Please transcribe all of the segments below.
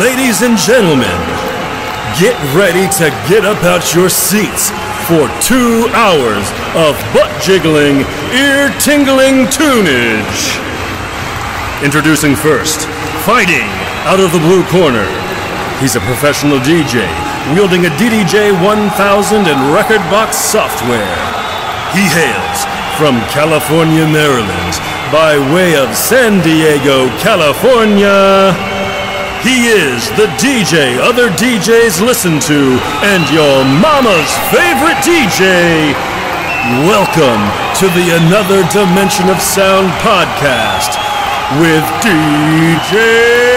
Ladies and gentlemen, get ready to get up out your seats for two hours of butt jiggling, ear tingling tunage. Introducing first, fighting out of the blue corner. He's a professional DJ wielding a DDJ 1000 and rekordbox software. He hails from California, Maryland, by way of San Diego, California. He is the DJ other DJs listen to and your mama's favorite DJ. Welcome to the Another Dimension of Sound podcast with DJ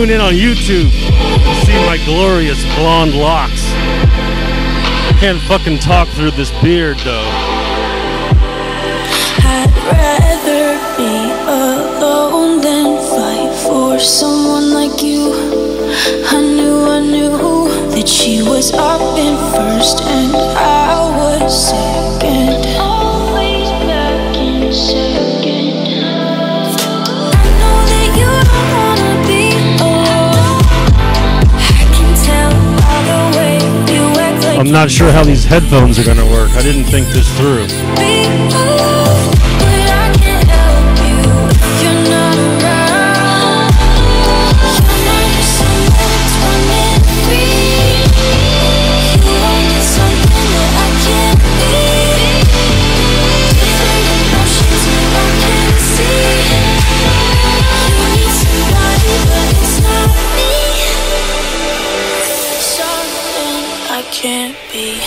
tune in on YouTube see my glorious blonde locks. Can't fucking talk through this beard though. I'd rather be alone than fight for someone I'm not sure how these headphones are gonna work. I didn't think this through. I can't be.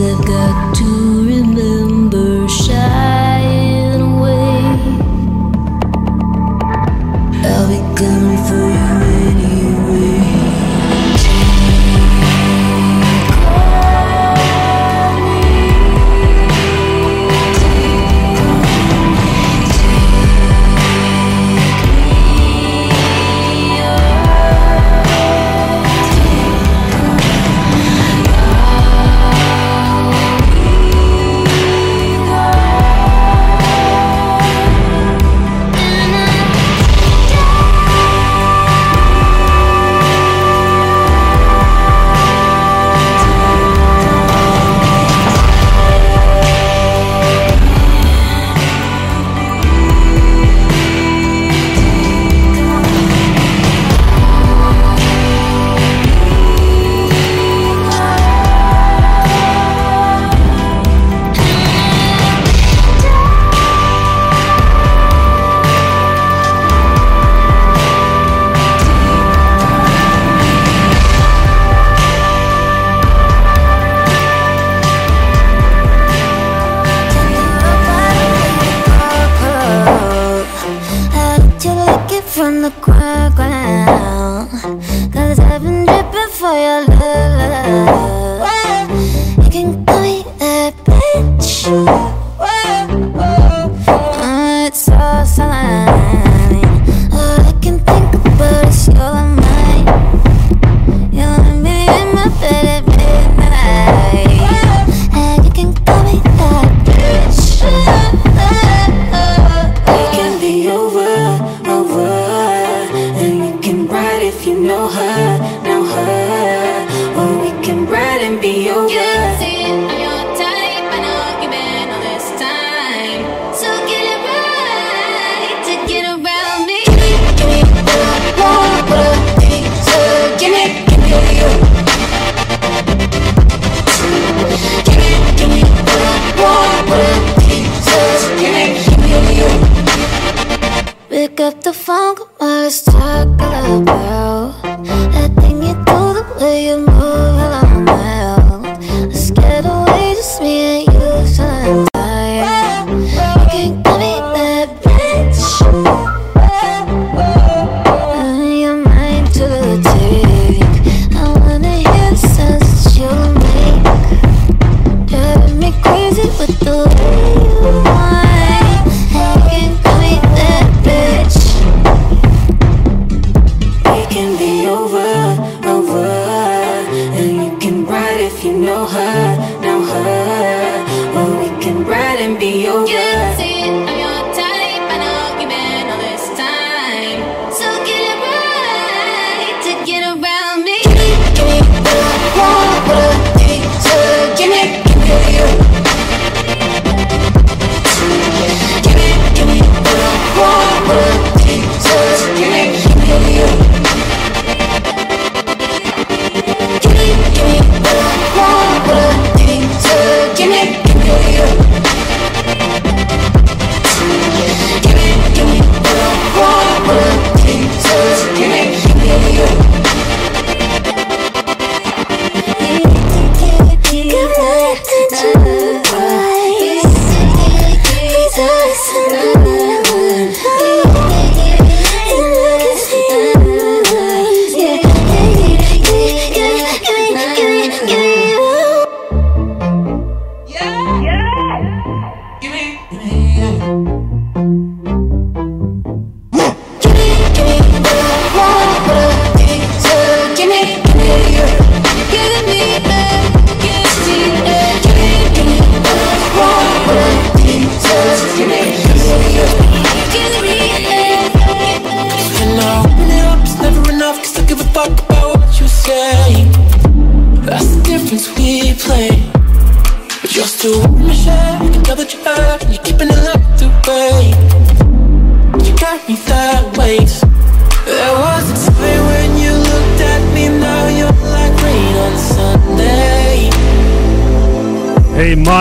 And got over.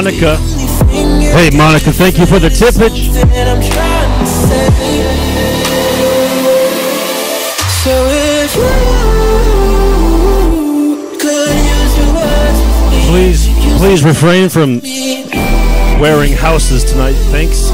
Monica. Hey, Monica, thank you for the tippage. Please, please refrain from wearing houses tonight. Thanks.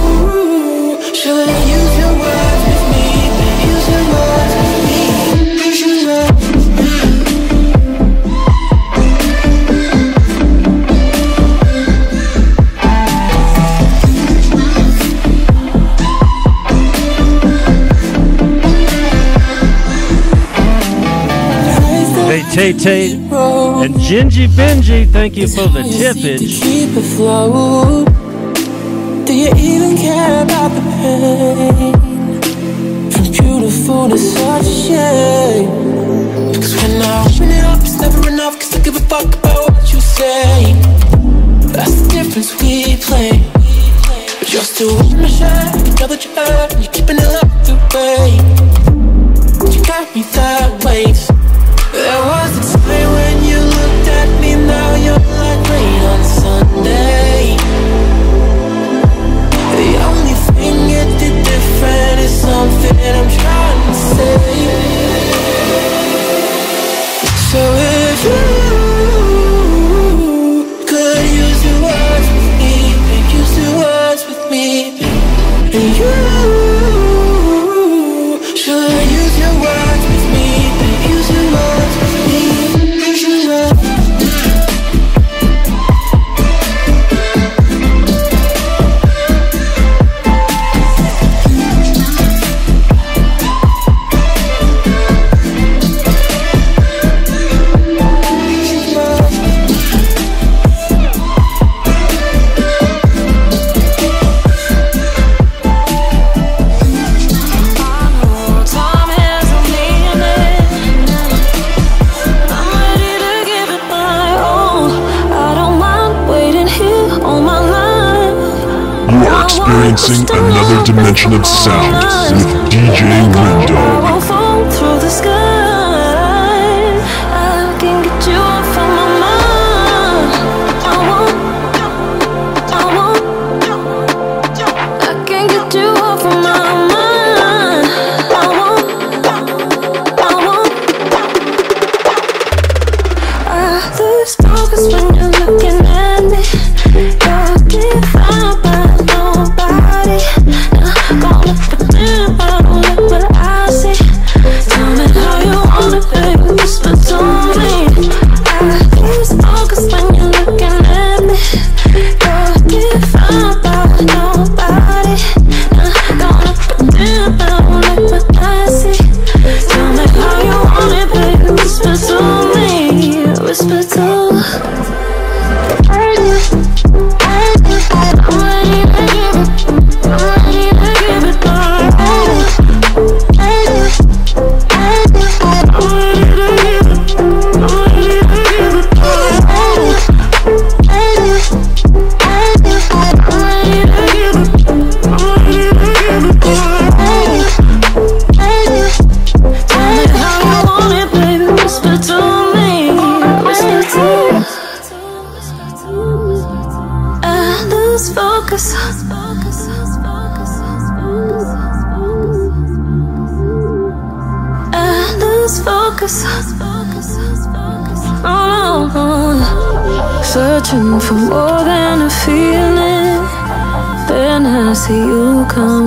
Tay Tay and Gingy Benji, thank you for the tippage. Keep it flow. Do you even care about the pain? From beautiful to such a shame. Cause when I open it up, it's never enough. Cause I give a fuck about what you say. That's the difference we play. But you're still with my shot, you know that you're hurt, and you're keeping it locked away. You experiencing another dimension of sound with DJ Window.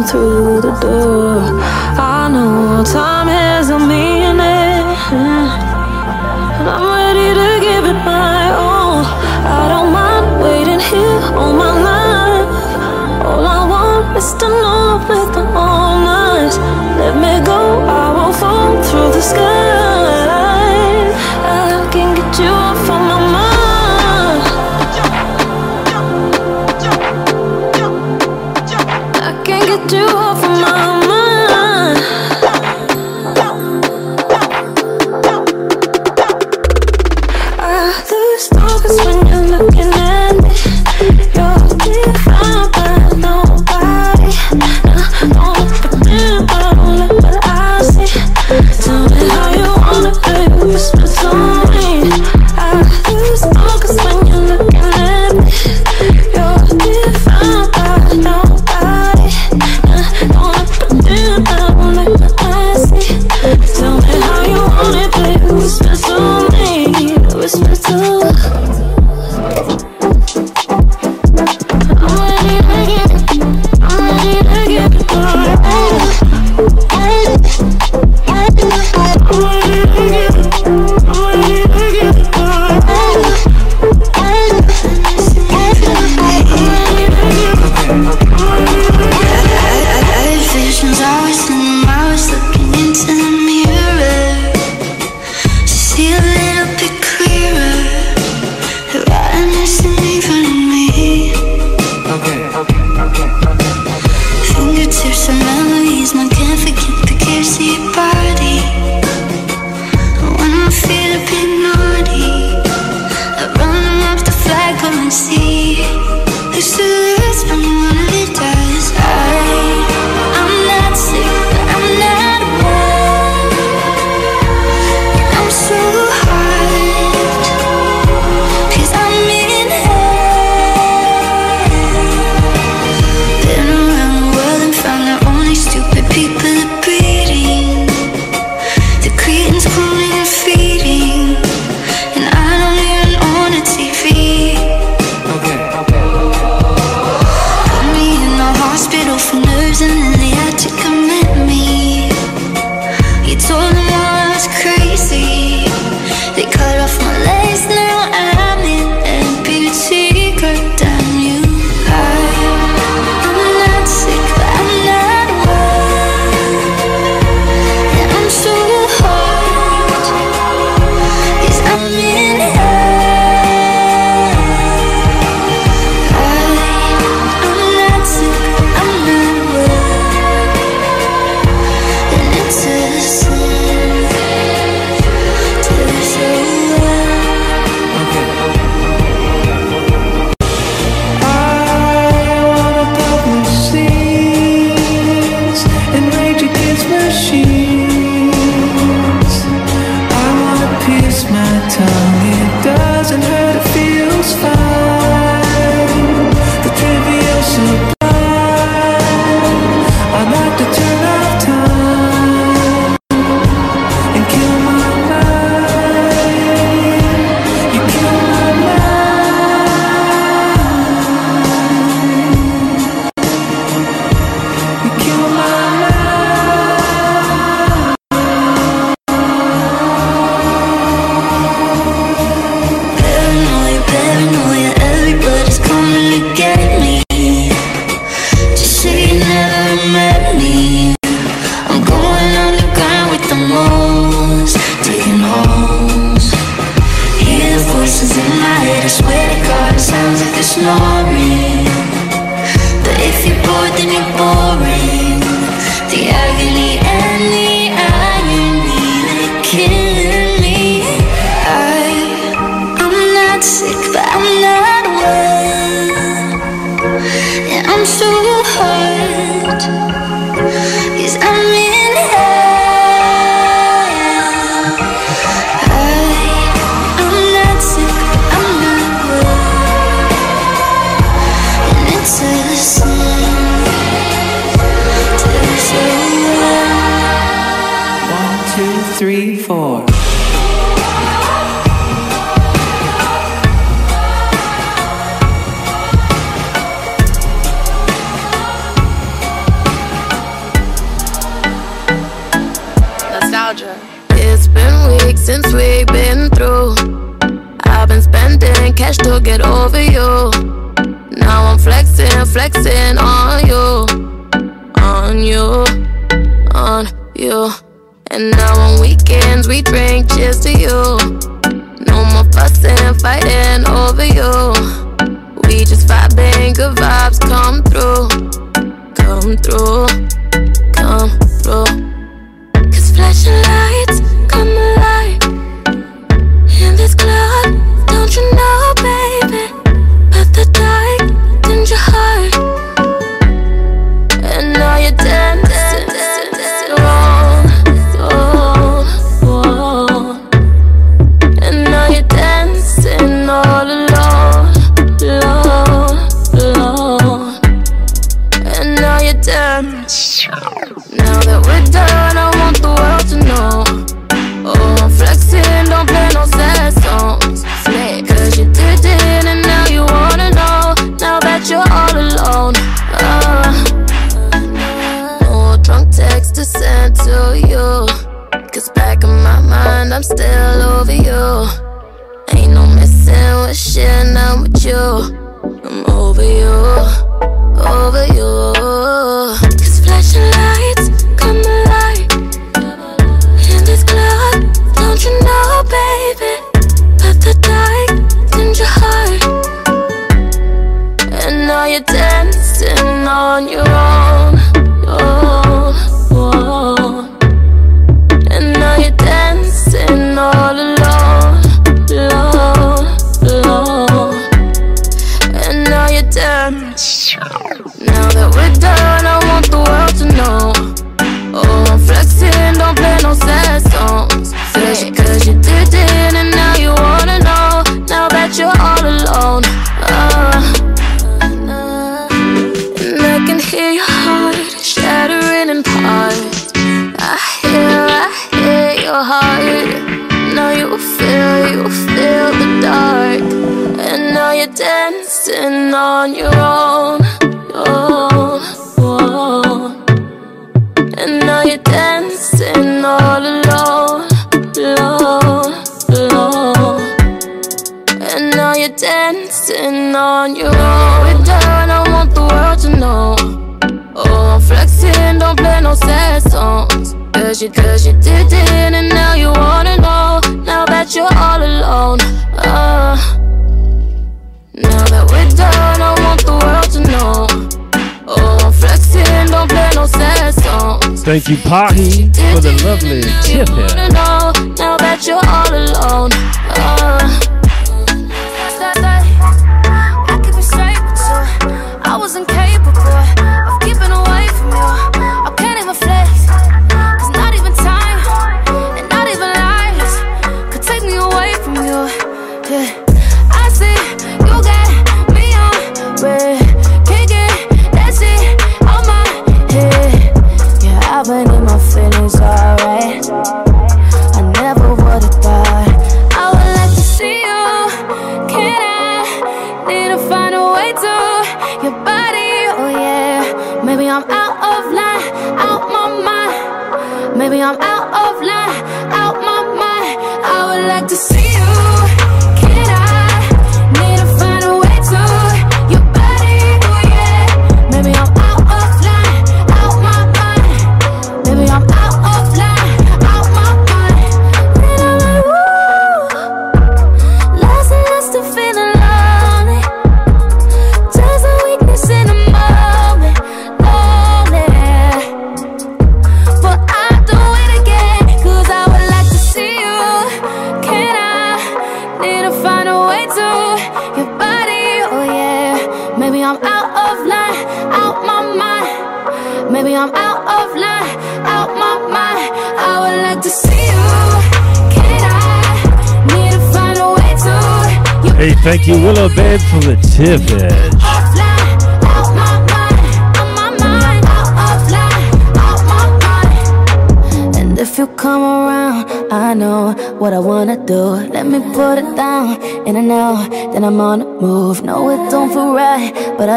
Through You, Pac, for the lovely tip here.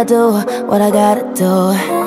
do what I gotta do.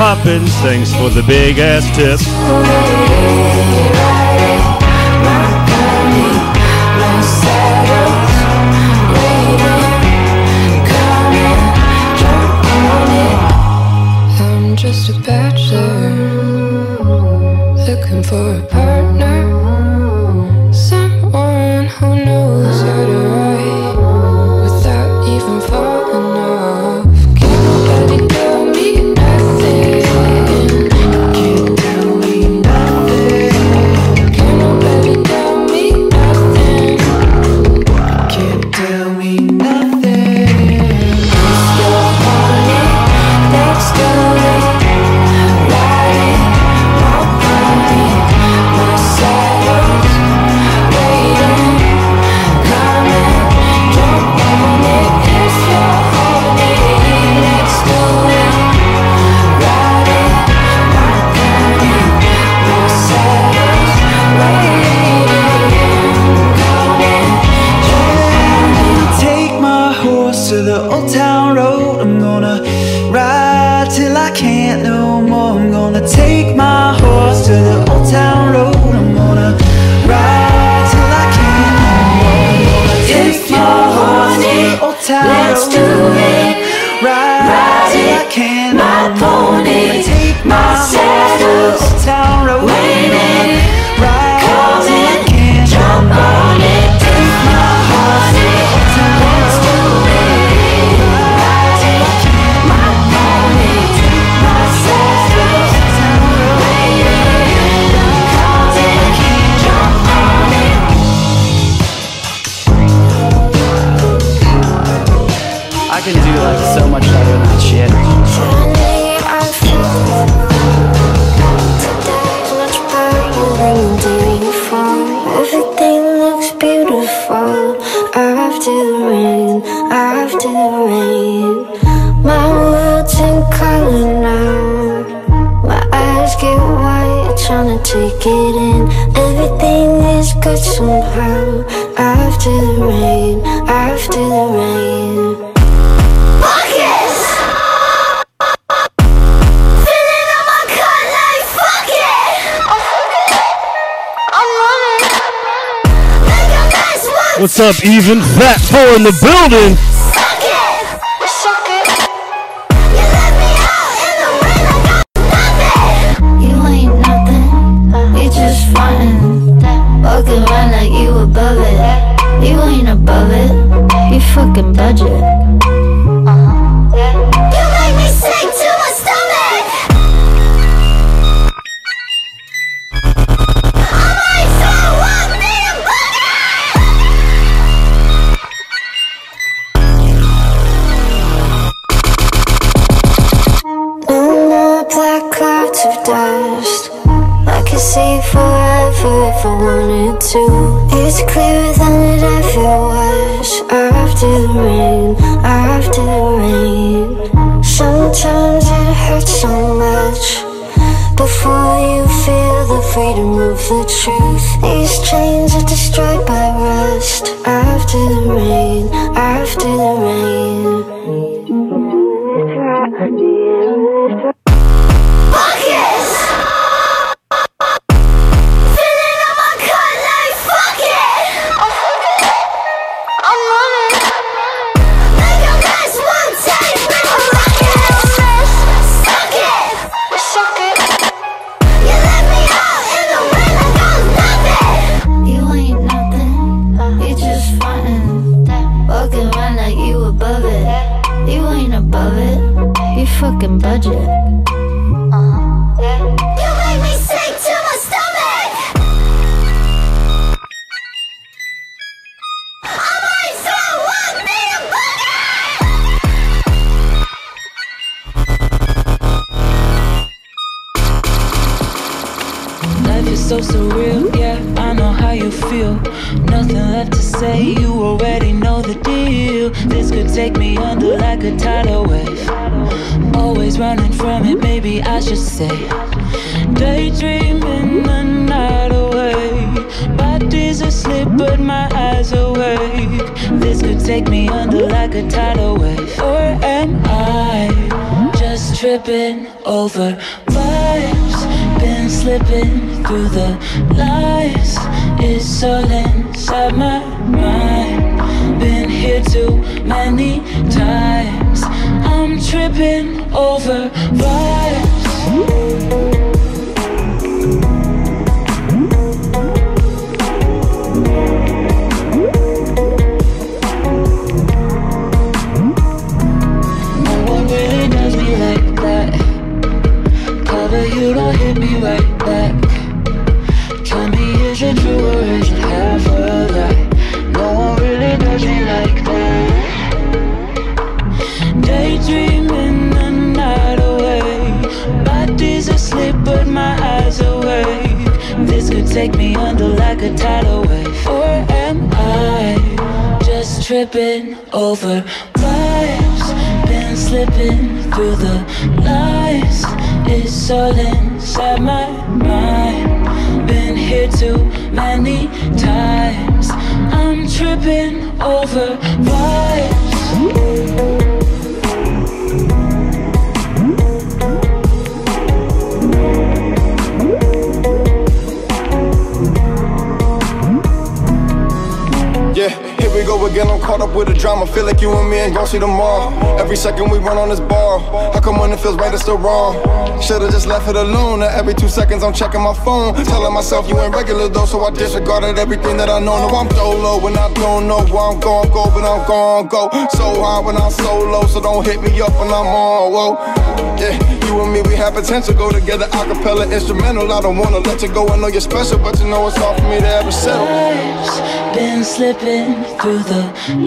Poppins, thanks for the big ass tip. That's Fat Four in the building. Sometimes it hurts so much. Before you feel the freedom of the truth, these chains are destroyed by rust. After the rain, after the rain. Run on this ball. How come when it feels right, it's still wrong? Should've just left it alone. Now every two seconds I'm checking my phone. Telling myself you ain't regular though, so I disregarded everything that I know. No, I'm solo when I don't know where I'm gon' go, but I'm gon' go. So high when I'm solo, so don't hit me up when I'm on. Whoa, yeah, you and me, we have potential. Go together, acapella, instrumental. I don't wanna let you go. I know you're special, but you know it's hard for me to ever settle. Vibes. Been slipping through the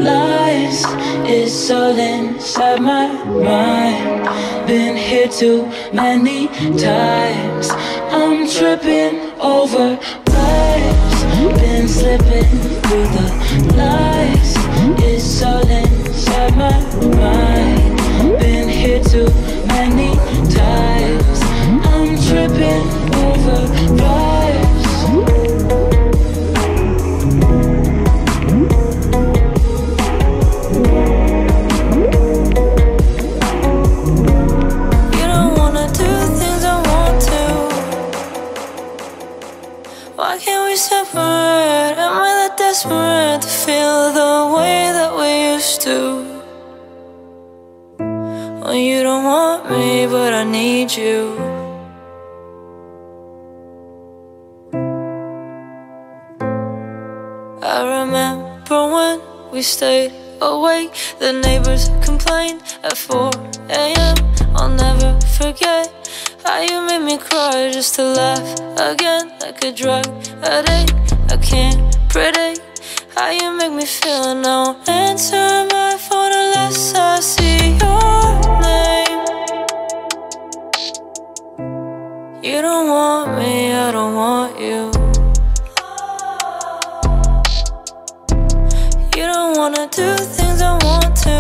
lies. It's all inside my mind. Been here too many times. I'm tripping over vibes. Been slipping through the lies. It's all inside my mind. Stayed awake. The neighbors complained at 4 a.m. I'll never forget how you made me cry just to laugh again like a drug addict. I can't predict how you make me feel, and I won't answer my phone unless I see your name. You don't want me, I don't want you. Wanna do things I want to.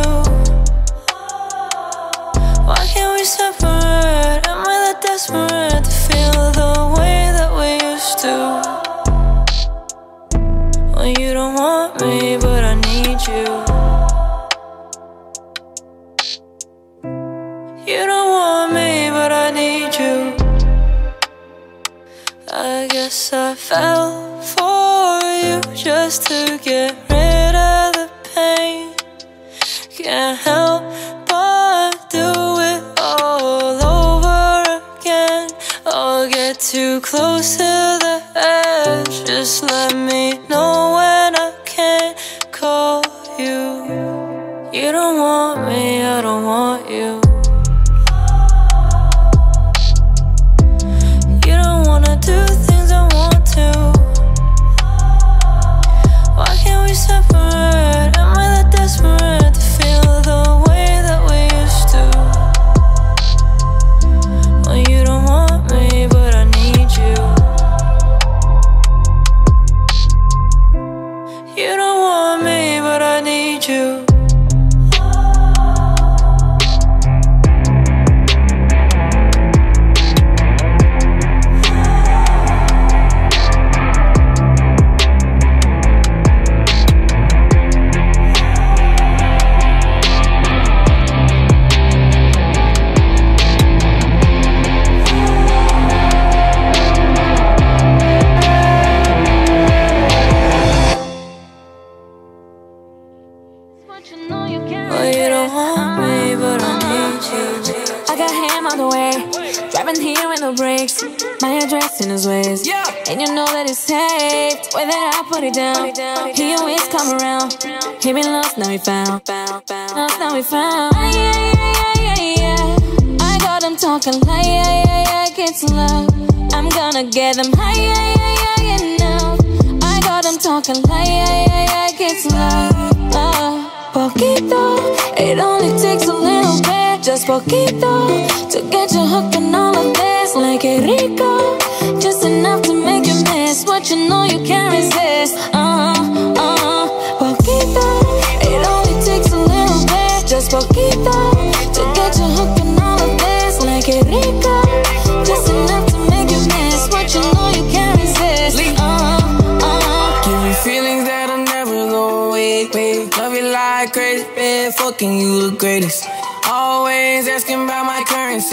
Why can't we separate? Am I that desperate to feel the way that we used to? Well, you don't want me, but I need you. You don't want me, but I need you. I guess I fell for you just to get rid of pain. Can't help but do it all over again. I'll get too close to the edge. Just let me know when I can't call you. You don't want me, I don't want you. You driving here with no brakes. My address in his ways, and you know that it's safe. Whether I put it down, he always come around. He been lost, now he found. Lost, now he found. Ay, ay, ay, ay, ay. I got him talking like, yeah, yeah, yeah, get love. I'm gonna get them high, yeah, yeah, yeah, yeah, now. I got him talking like, yeah, yeah, yeah, get love. Uh, poquito, it only takes a little bit, just poquito, to get you hooked on all of this. Like it rico, just enough to make you miss what you know you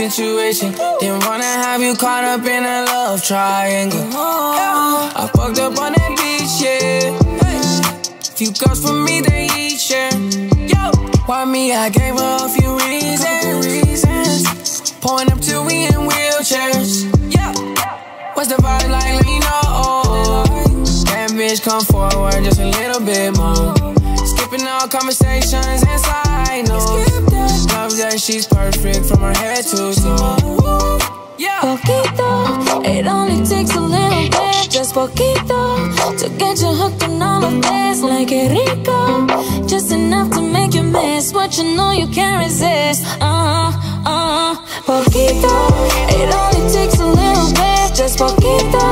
situation. Didn't wanna have you caught up in a love triangle. I fucked up on that beach, yeah. Few girls for me, they each share. Yo, why me? I gave her a few reasons. Pulling up till we in wheelchairs. Yeah, what's the vibe like? Let me know. That bitch come forward just a little bit more. Skipping all conversations and side notes. She's perfect from her head to toe. Yeah. Poquito, it only takes a little bit, just poquito, to get you hooked on all of this. Like it rico, just enough to make you miss what you know you can't resist. Uh uh huh. Poquito, it only takes a little bit, just poquito,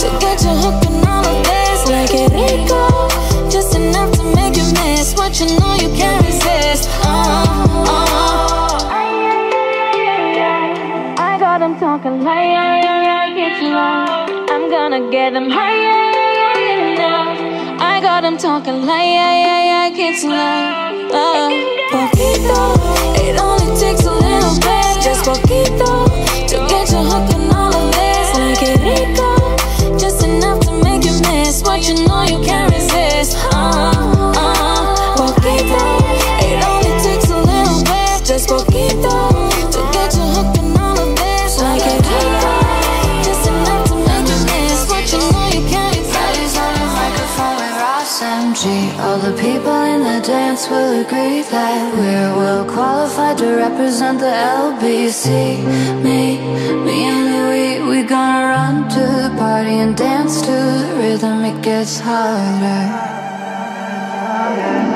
to get you hooked get them high, yeah, yeah, yeah, now. I got them talking like, yeah, yeah, yeah, get you agree that we're well qualified to represent the LBC. Me, me and Louis, we gonna run to the party and dance to the rhythm. It gets harder. Me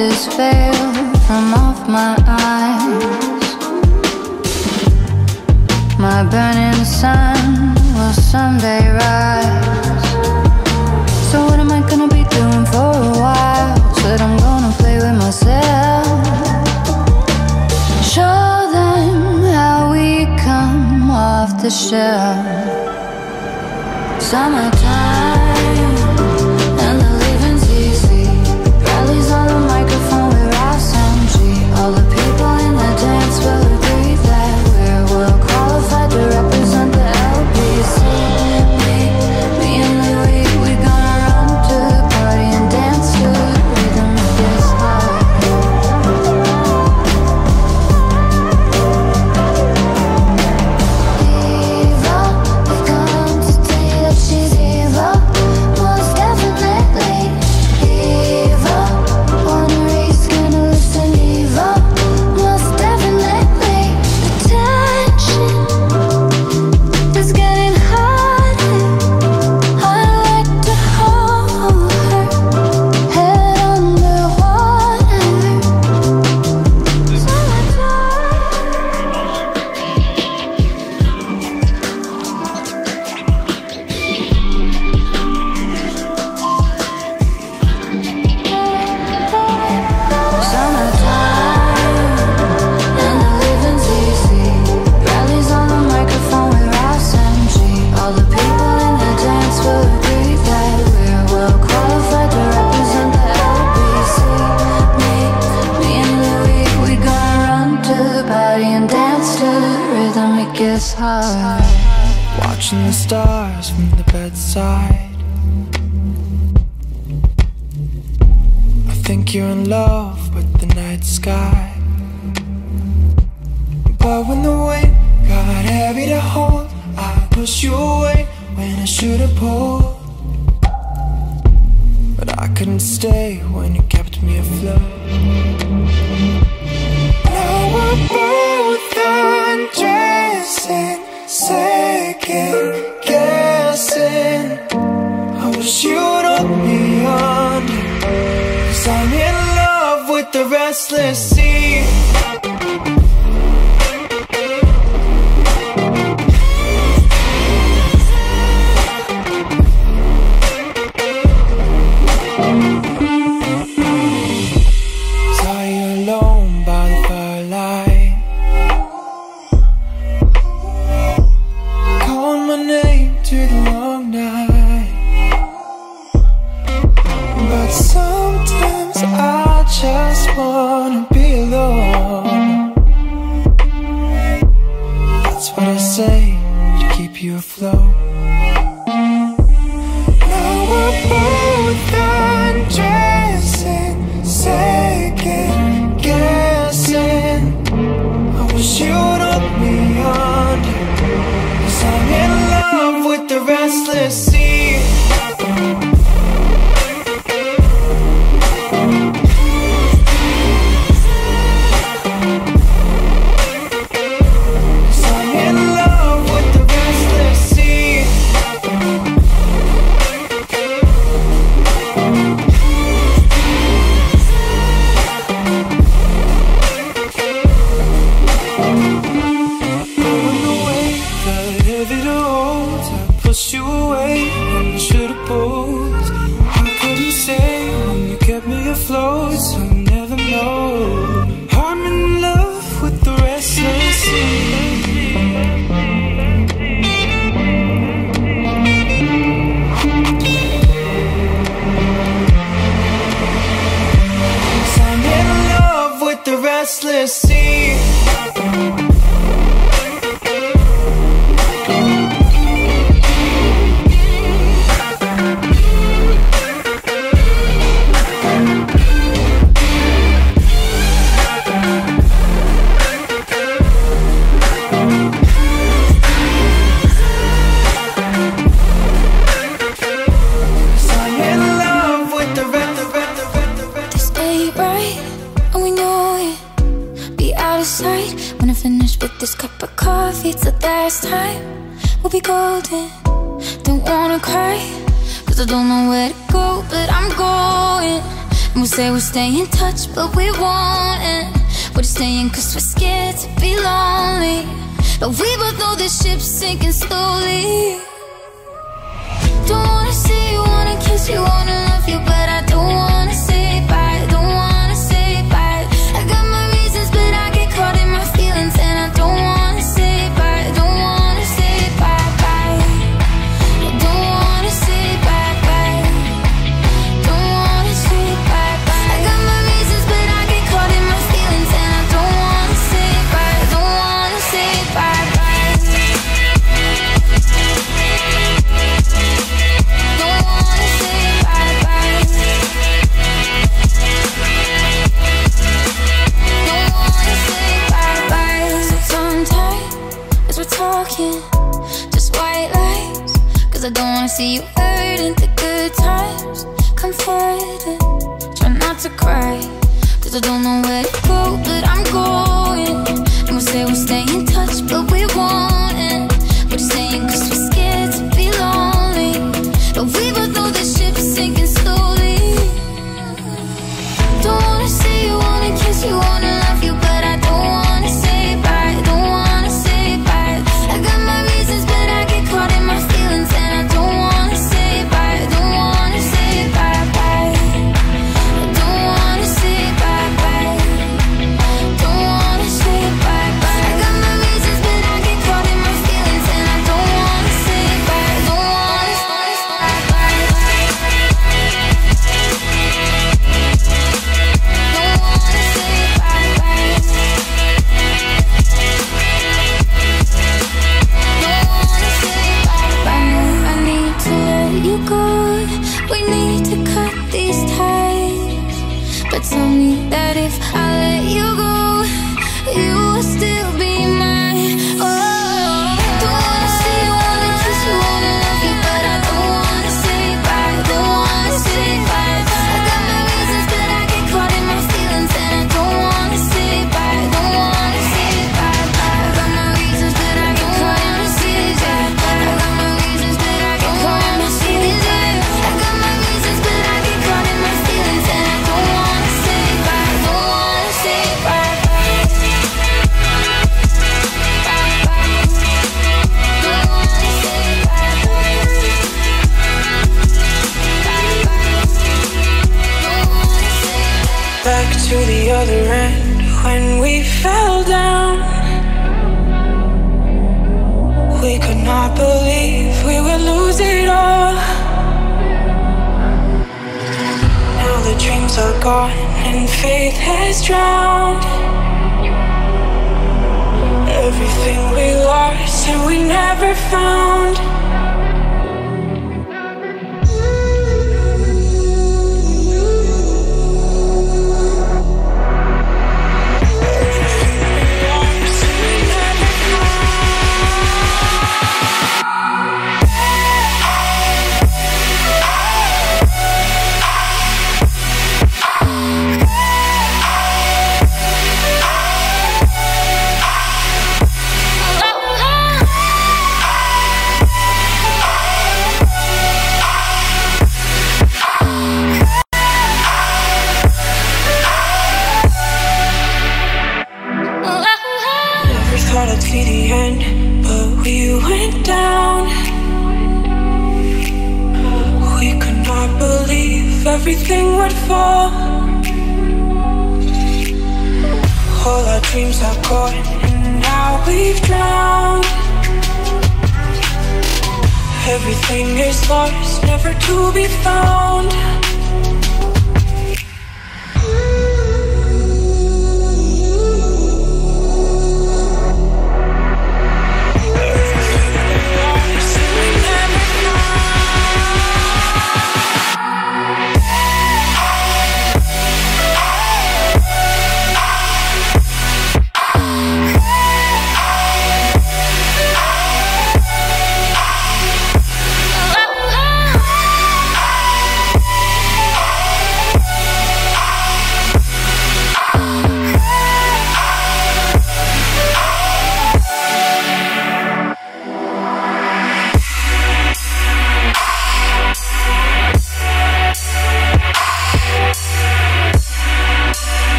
this veil from off my eyes. My burning sun will someday rise. So, what am I gonna be doing for a while? Said I'm gonna play with myself. Show them how we come off the shelf. Summertime.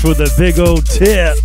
for the big old tip.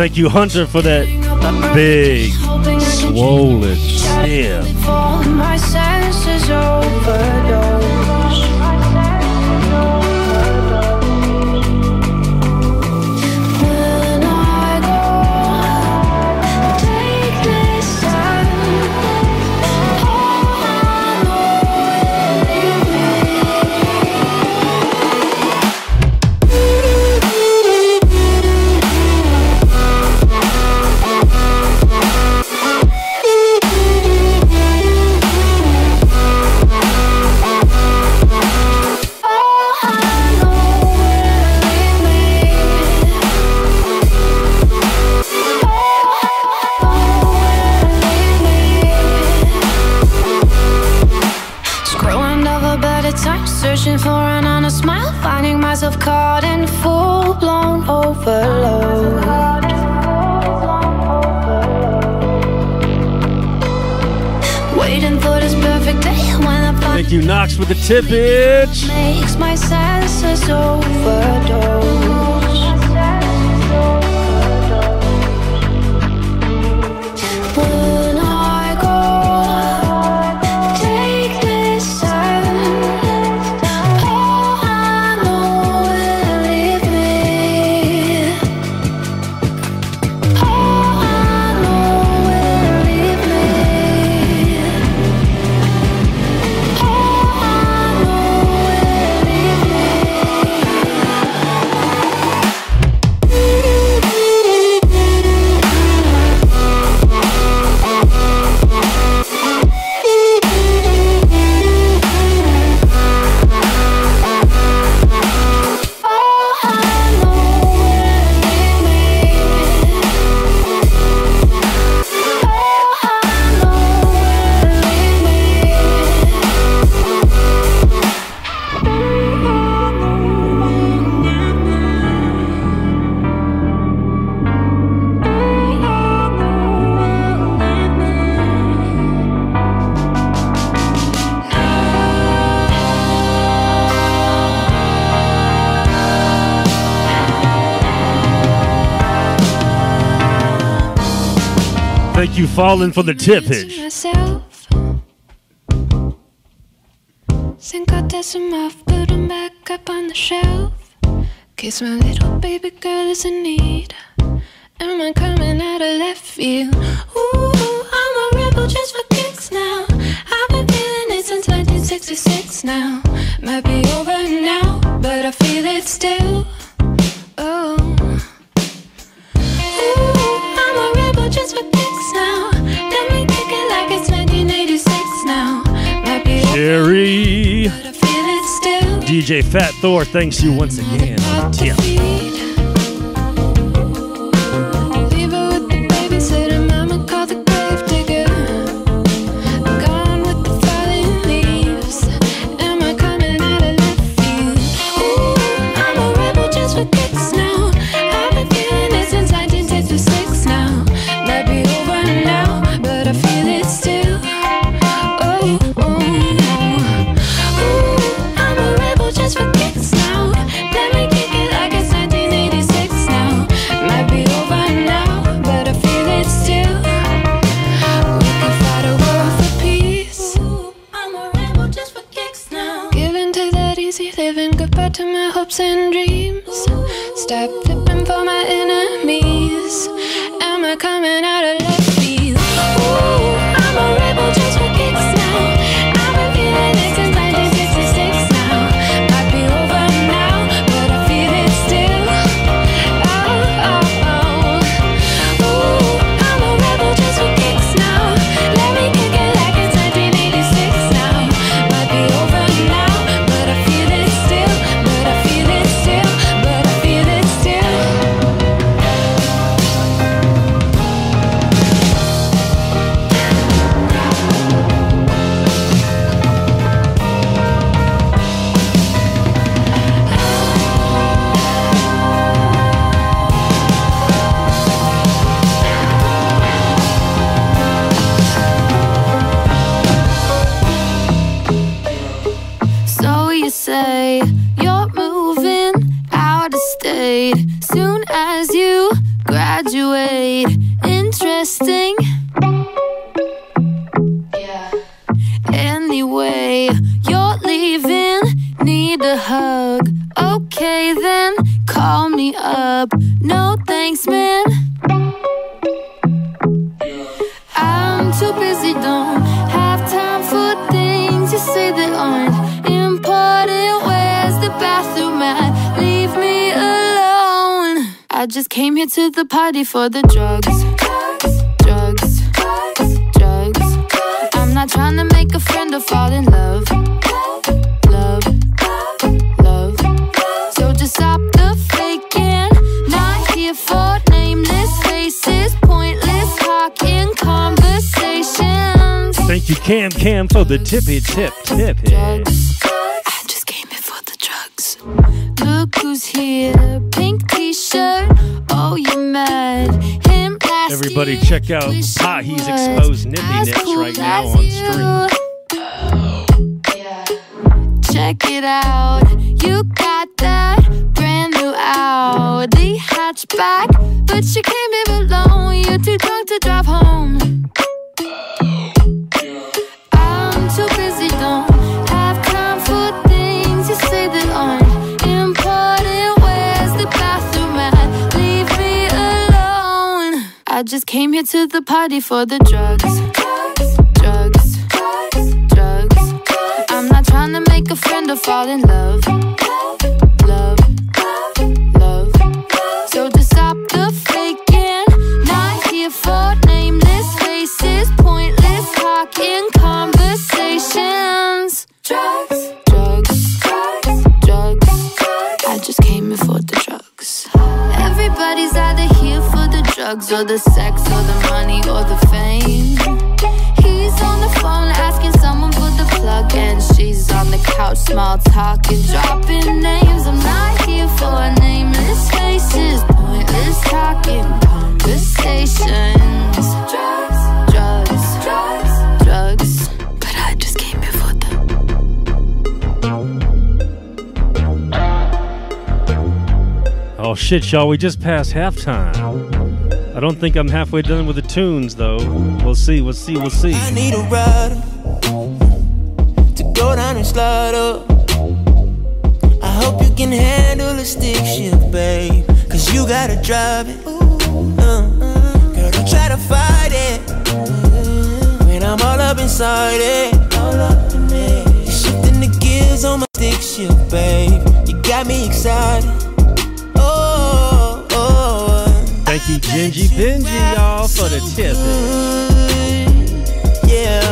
Thank you, Hunter, for that big, swollen sip. with a tip, bitch. Makes my senses overdose. you falling for the tip. thanks you once again, Tim. easy living. Goodbye to my hopes and dreams. Stop flipping for my enemies. Am I coming out alive? body for the drugs. Drugs, drugs, drugs. I'm not trying to make a friend or fall in love. Thank you, Cam Cam, for the tippy tip tippy. Drugs. everybody check out Ah, He's Exposed Nippy Nips right now on stream. Check it out. the party for the drugs. Drugs, drugs, drugs. I'm not trying to make a friend or fall in love. shit, y'all. We just passed halftime. I don't think I'm halfway done with the tunes, though. We'll see, we'll see, we'll see. I need a to go down and slide up. I hope you can handle stick shift, babe. Cause you gotta drive it. Uh, uh, girl, don't try to fight it. When I'm all up inside it, all up in it. Shifting the gears on my stick shift, babe. You got me excited. Gingy Benji, y'all, for the tip. Yeah.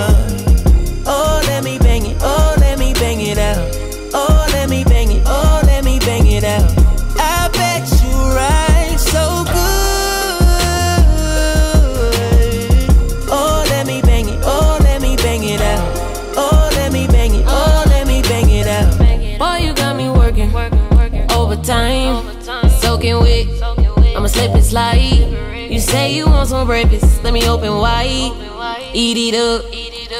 Oh, let me bang it. Oh, let me bang it out. Oh, let me bang it. Oh, let me bang it out. I bet you right so good. Oh, let me bang it. Oh, let me bang it out. Oh, let me bang it. Oh, let me bang it out. Boy, you got me working overtime, soaking wet. I'ma slip and slide. Some breakfast, let me open wide. Eat it up,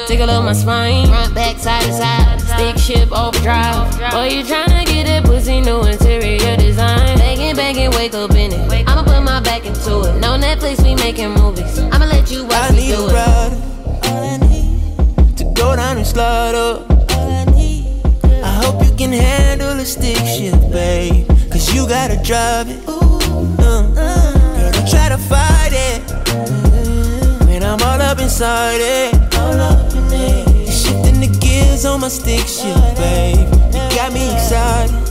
tickle up my spine. Front, back, side to side, stick shift overdrive. Boy, you tryna get that pussy, new interior design. Banging, banging, wake up in it. I'ma put my back into it. No Netflix, we making movies. I'ma let you watch I me need do a it. rider. All I need to go down and slide up. All I need. I hope you can handle a stick shift, babe. Cause you gotta drive it. Up inside it. All up in it. Shifting the gears on my stick shift, babe. You got me excited.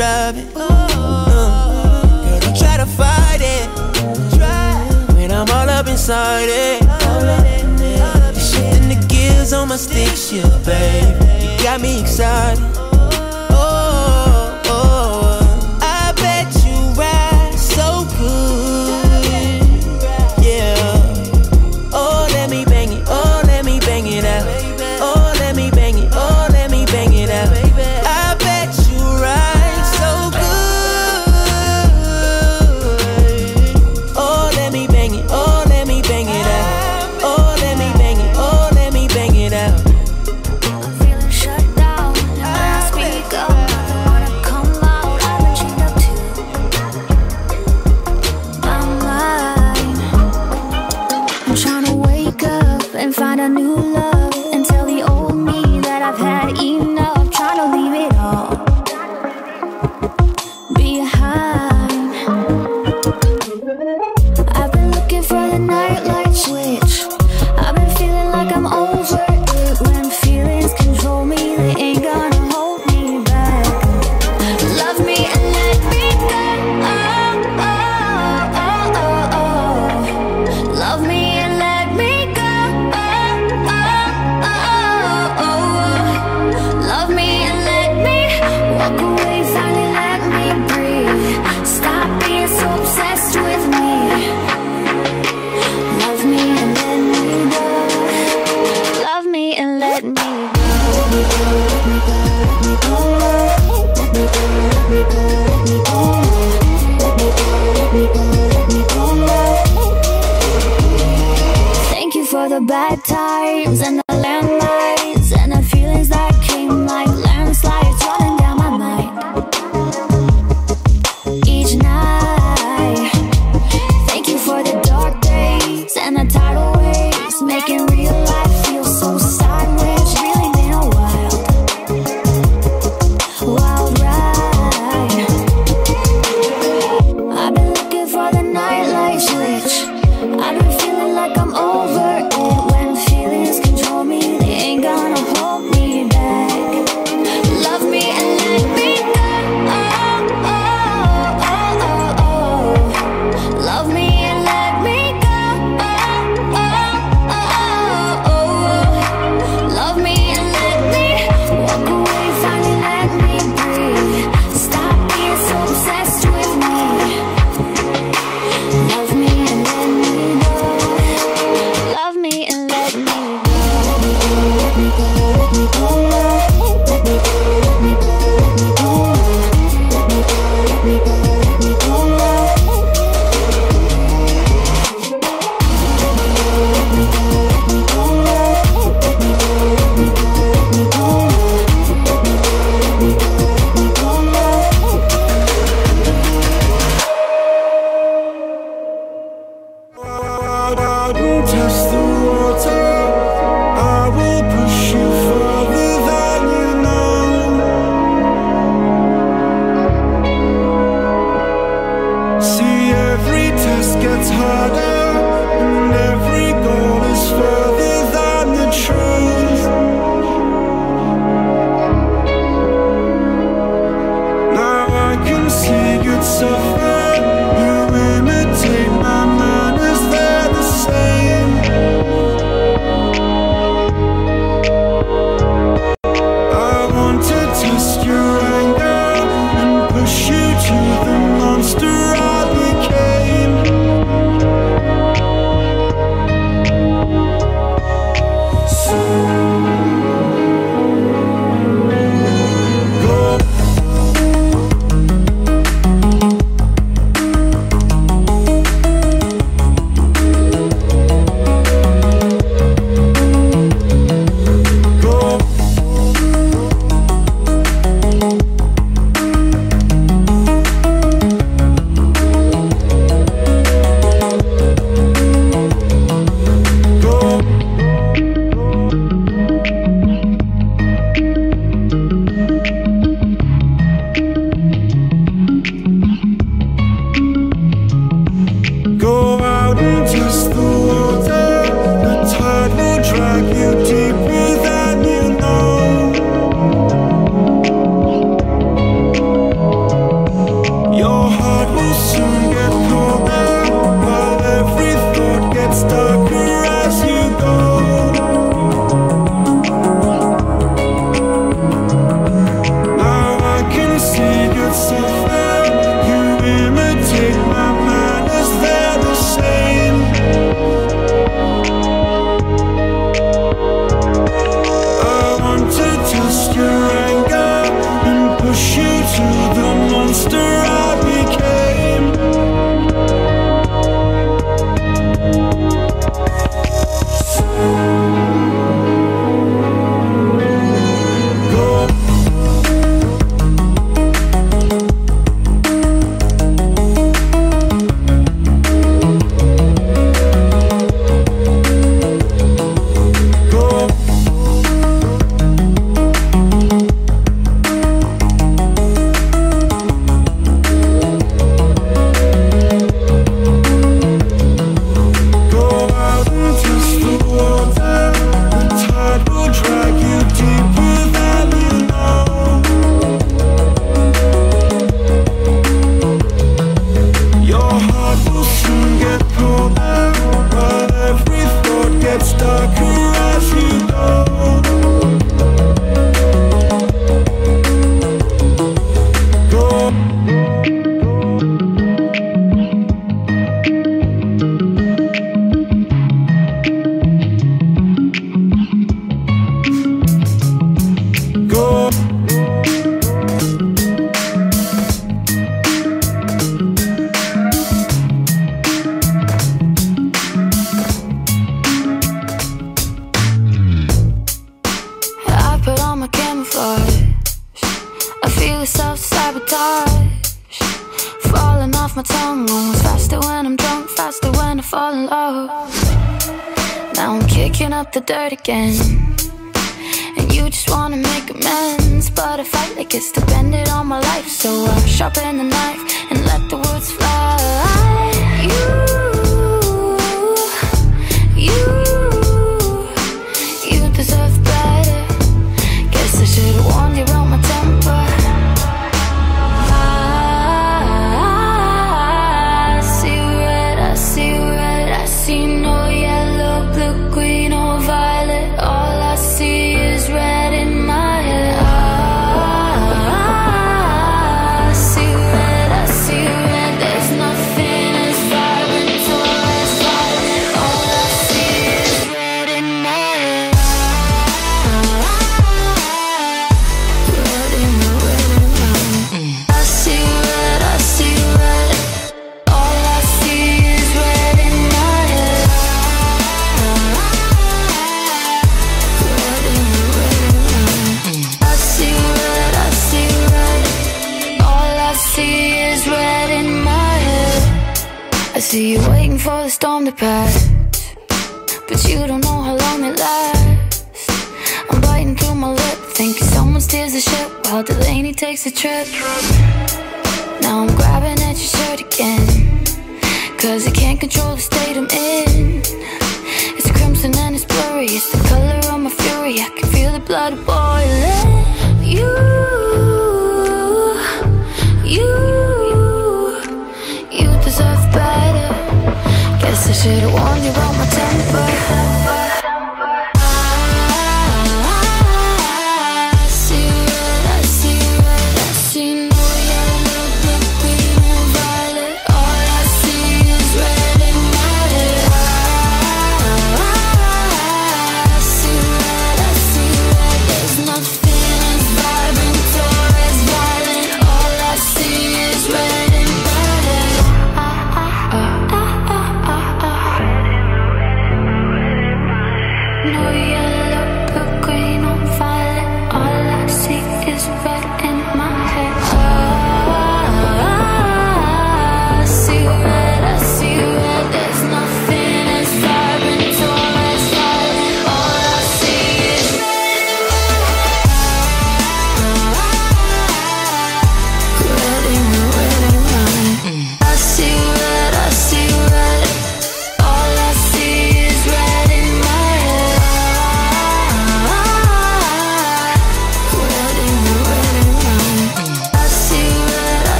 It. Uh, girl, don't try to fight it. When I'm all up inside it. Shifting the gears on my stick shift, babe. You got me excited.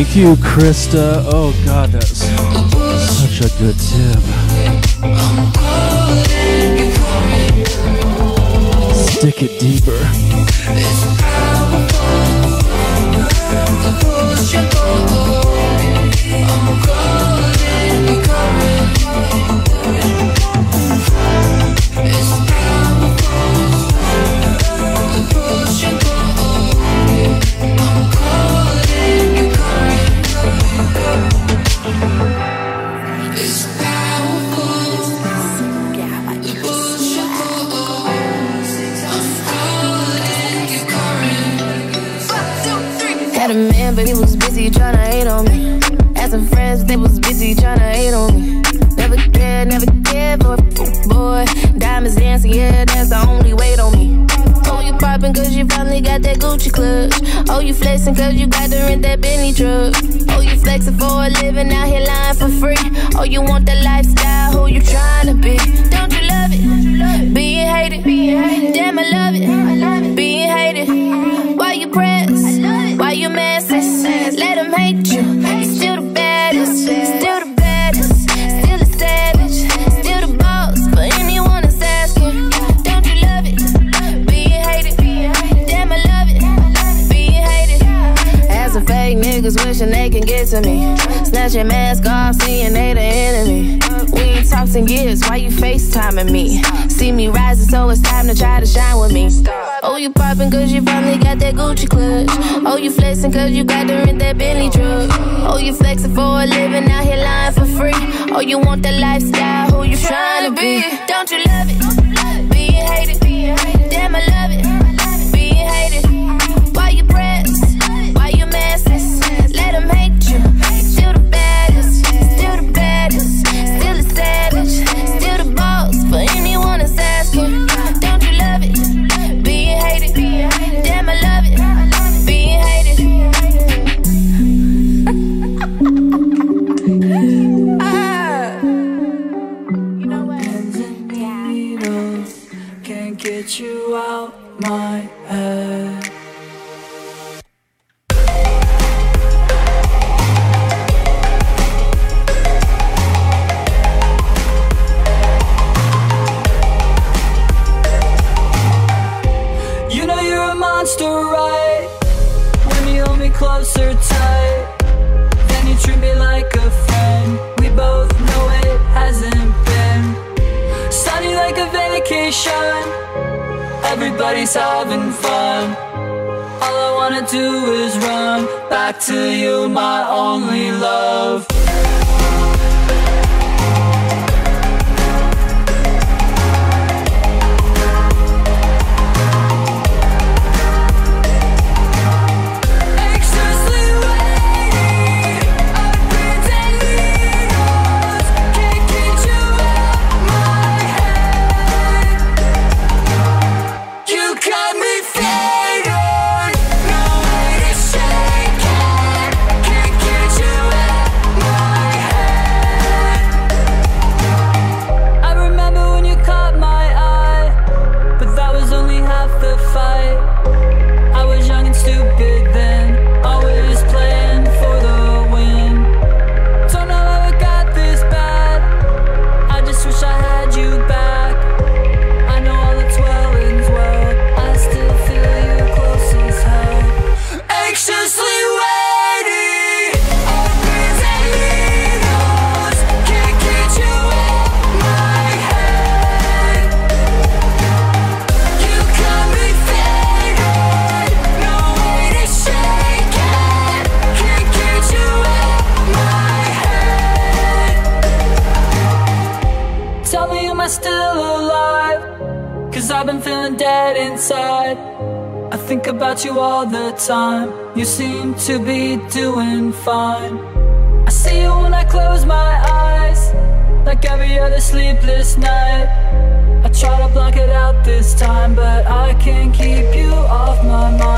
Thank you, Krista. Oh, God, that's such a good tip. Stick it deeper. I'm calling. Gucci clutch. Oh, you flexing cause you got to rent that Bentley truck. Oh, you flexing for a living out here lying for free. Oh, you want that lifestyle, who you trying to be? Don't you love it? Being hated. Damn, I love it. Being hated. Why you praying? to me. Snatch your mask off, seeing they the enemy. We ain't talked in years, why you FaceTiming me? See me rising, so it's time to try to shine with me. Oh, you poppin' cause you finally got that Gucci clutch. Oh, you flexin' cause you got to rent that Bentley truck. Oh, you flexin' for a living out here lying for free. Oh, you want that lifestyle, who you trying to be? Don't you love it? Being hated, damn, I love it. time You seem to be doing fine. I see you when I close my eyes Like every other sleepless night. I try to block it out this time But I can't keep you off my mind.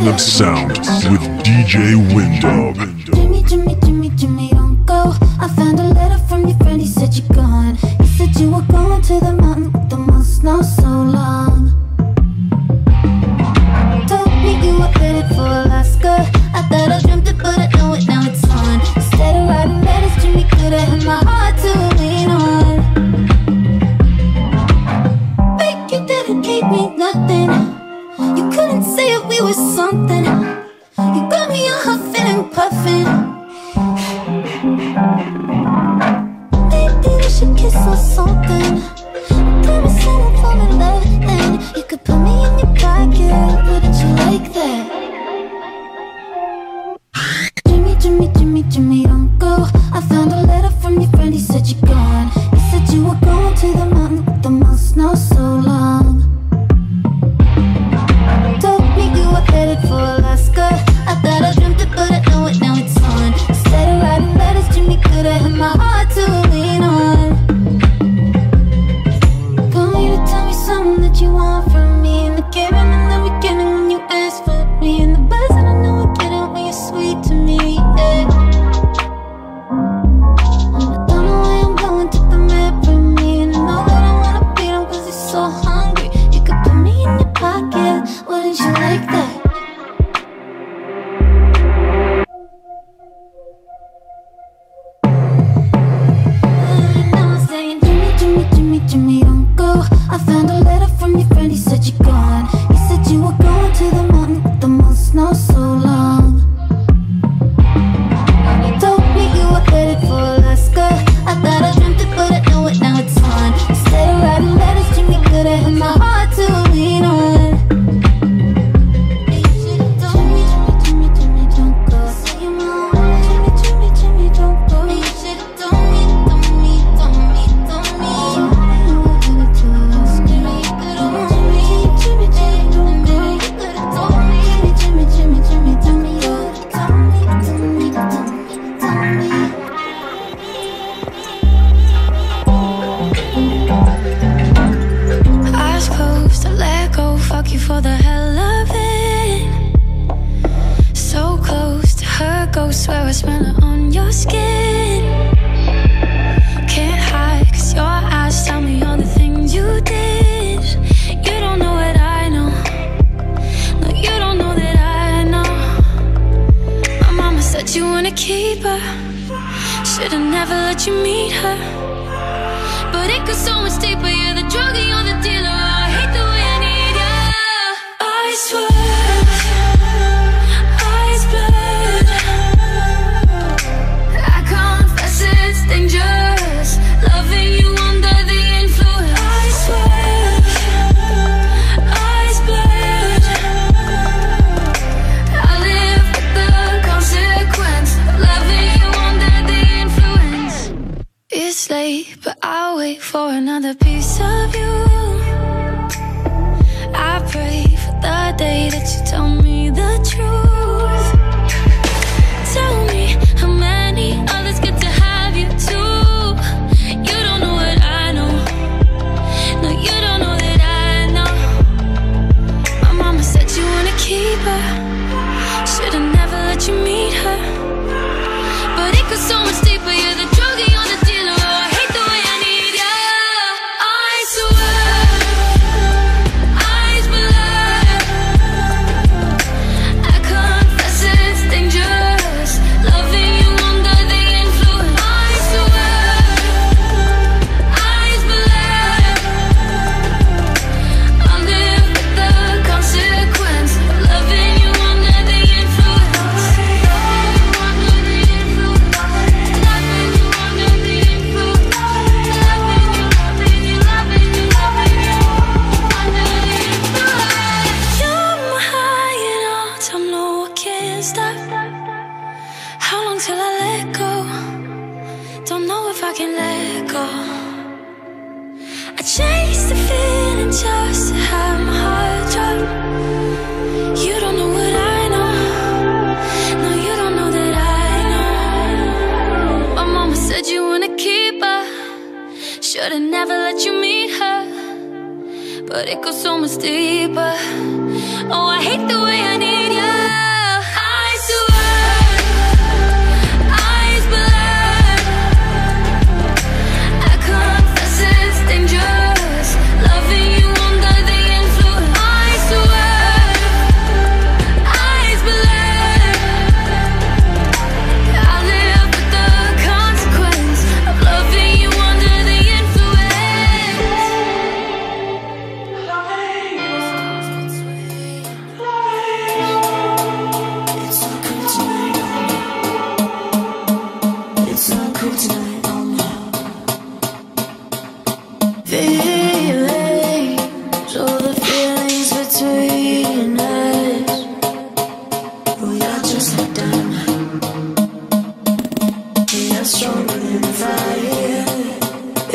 Passionate Sound with DJ Windog.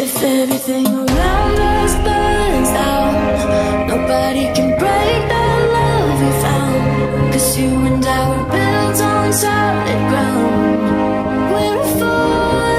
If everything around us burns down Nobody can break the love we found. Cause you and I were built on solid ground. We're a force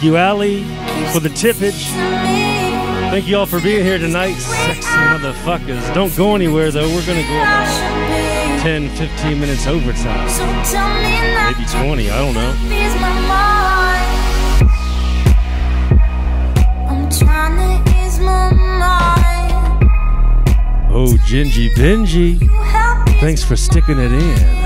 Thank you, Allie, for the tippage. Thank you all for being here tonight, sexy motherfuckers. Don't go anywhere, though. We're going to go about 10, 15 minutes overtime. Maybe 20, I don't know. Oh, Gingy Benji. Thanks for sticking it in.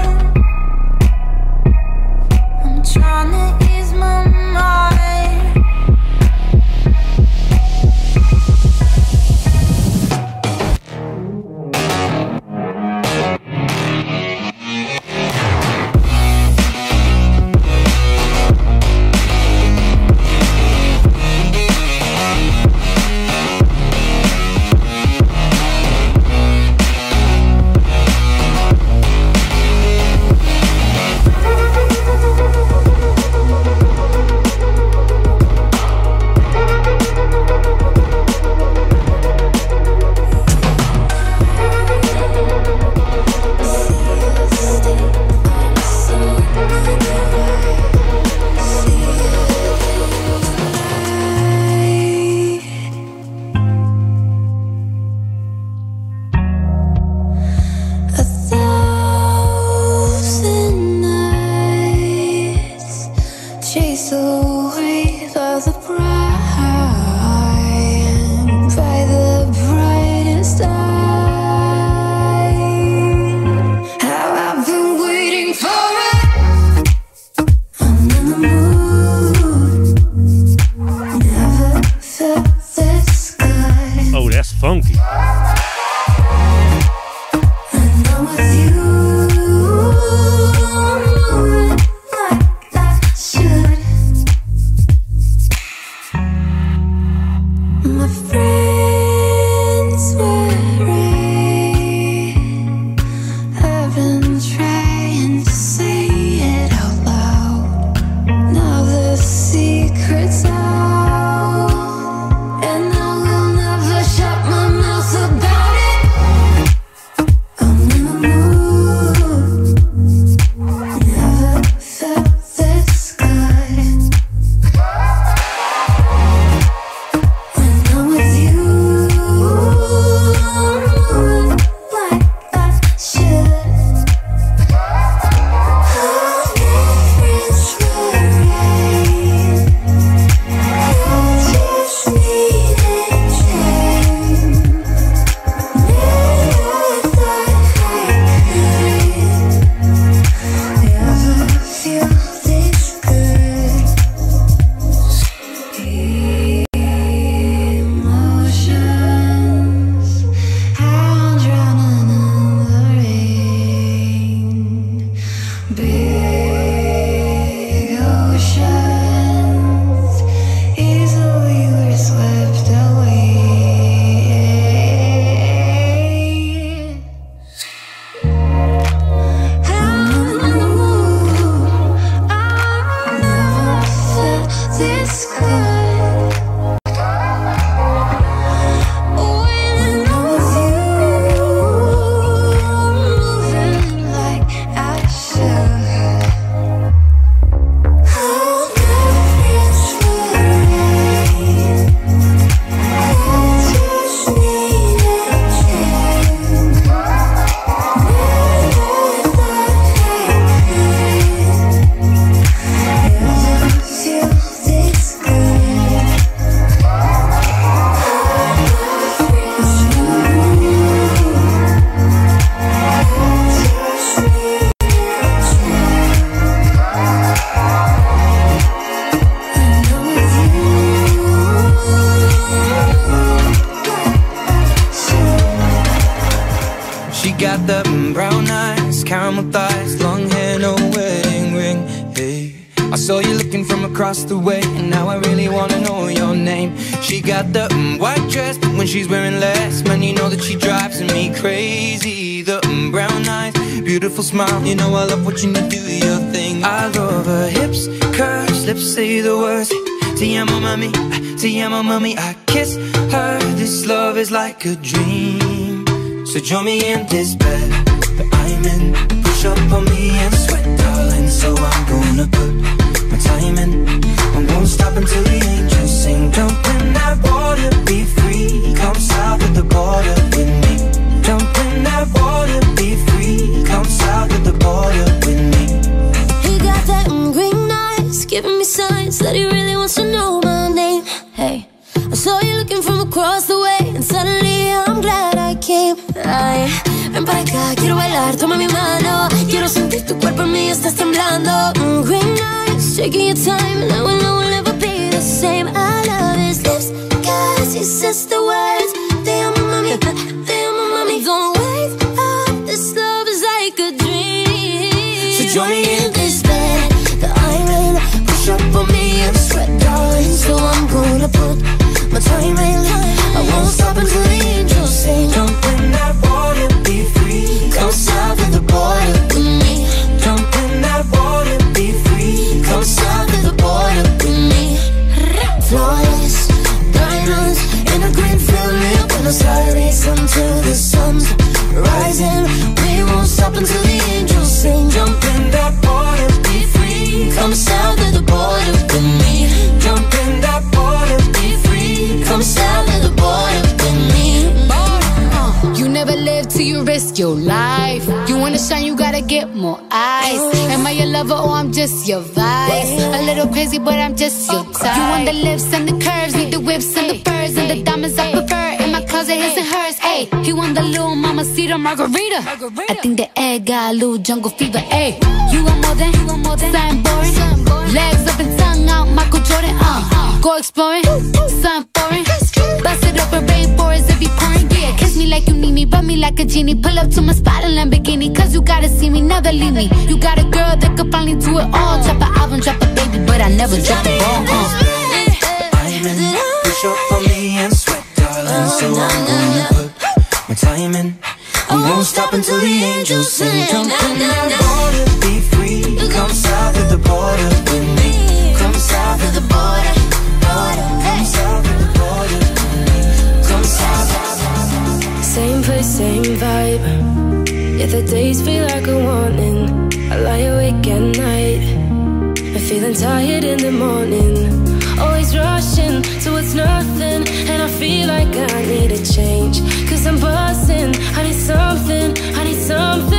He says the words. Te amo, mami, te amo, mami. Don't wake up, this love is like a dream. So join me in this bed that I'm in. Push up on me and sweat, darling. So I'm gonna put my time in. I won't stop until the until the sun's rising. We won't stop until the angels sing. Jump in that water, be free. Come south of the border with me. Jump in that water, be free. Come south of the border with me. Uh, You never live till you risk your life. You wanna shine, you gotta get more eyes. Am I your lover or I'm just your vice? A little crazy, but I'm just your type. You want the lips and the curves, need the whips and the furs In my closet, his and hers. Ayy, he want the little mama cedar margarita. I think the egg got a little jungle fever. Ayy, you want more than, you want more than something boring. Legs up and tongue out, Michael Jordan. Uh, go exploring, something foreign. Bust it open, rainforest if you pouring. Yeah, kiss me like you need me, rub me like a genie. Pull up to my spot in Lamborghini, cause you gotta see me, never leave me. You got a girl that could finally do it all. Drop an album, drop a baby, but I never drop the ball. Uh. I'm in. Push up on me and sweat, darling. So I'm gonna put my time in. I won't stop until the angels sing. Jump in that water, be free. Come south of the border with me. Come south of the border. border. Come south of the border. Come south. Same place, same vibe. Yeah, the days feel like a warning. I lie awake at night. I'm feeling tired in the morning. Always rushing towards nothing. Feel like I need a change. Cause I'm buzzing. I need something. I need something.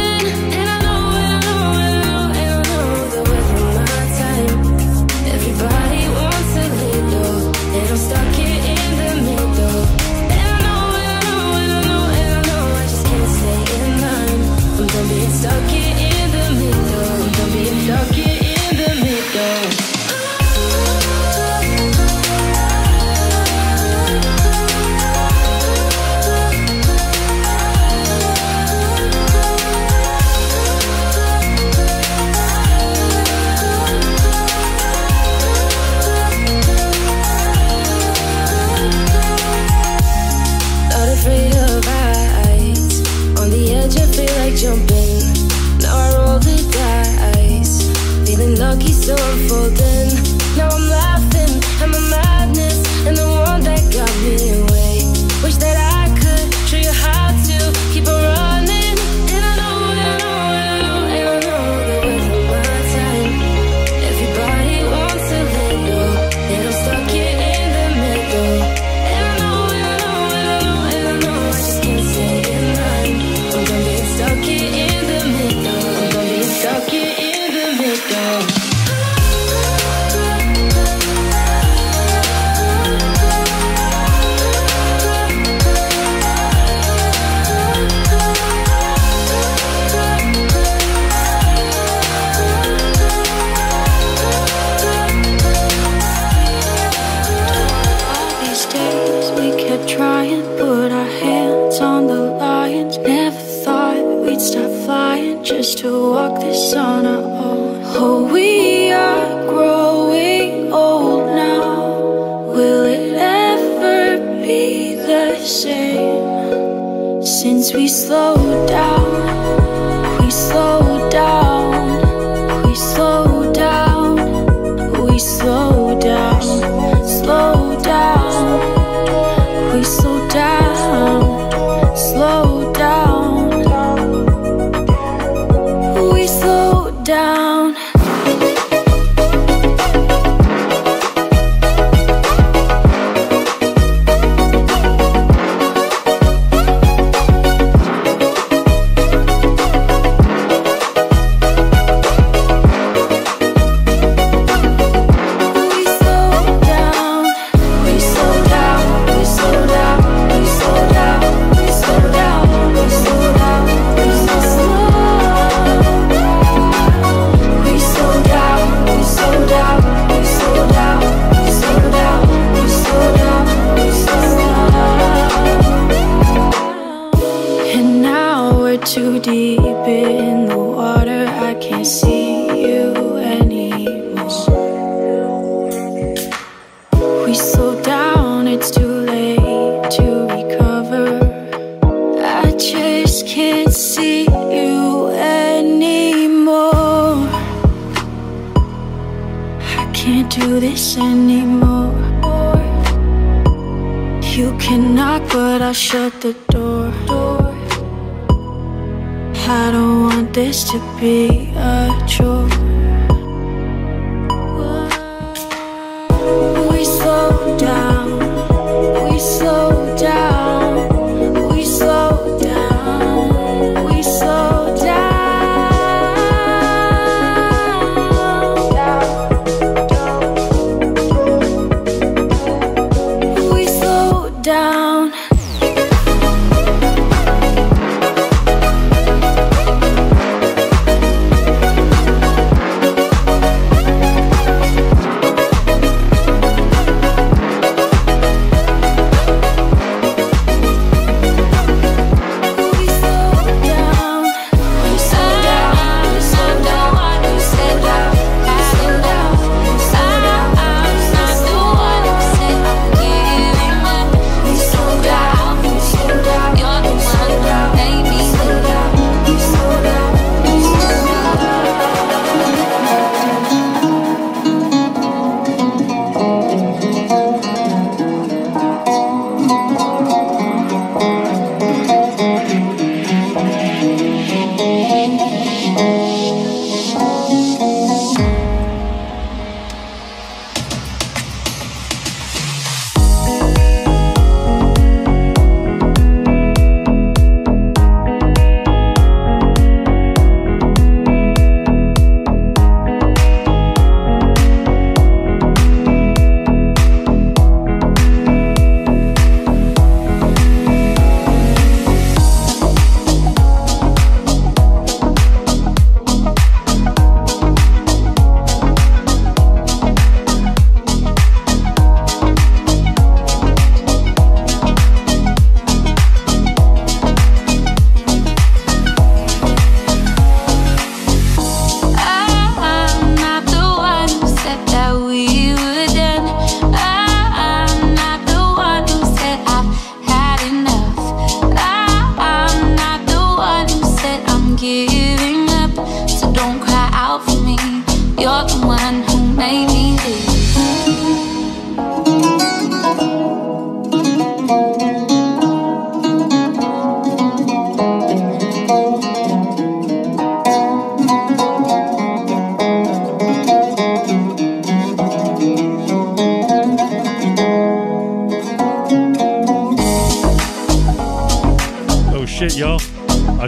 same since we slowed down. We slowed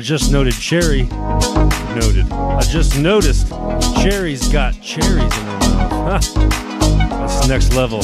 just noted Cherry. Noted. I just noticed Cherry's got cherries in her mouth. Huh. That's next level.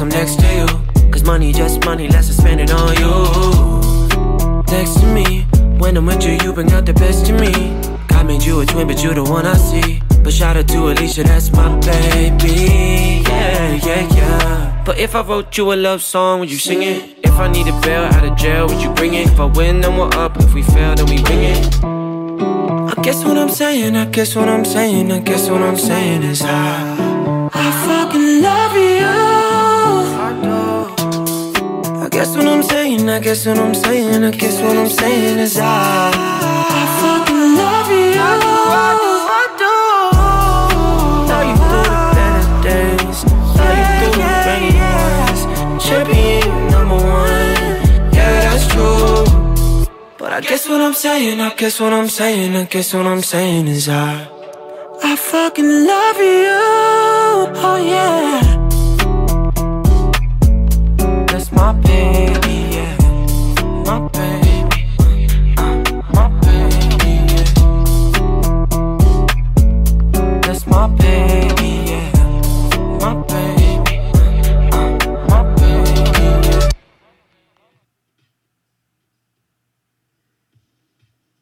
I'm next to you. Cause money just money, let's just spend it on you. Next to me, when I'm with you, you bring out the best in me. God made you a twin, but you the one I see. But shout out to Alicia, that's my baby. Yeah, yeah, yeah. But if I wrote you a love song, would you sing it? If I need a bail out of jail, would you bring it? If I win, then we're up. If we fail, then we bring it. I guess what I'm saying, I guess what I'm saying, I guess what I'm saying is I, I fucking saying, I guess what I'm saying, I guess what I'm saying is I, I fucking love you. I do. Thought you through the better days, you through the rainy ones. Champion, number one, yeah that's true. But I guess what I'm saying, I guess what I'm saying, I guess what I'm saying is I, I fucking love you. Oh yeah.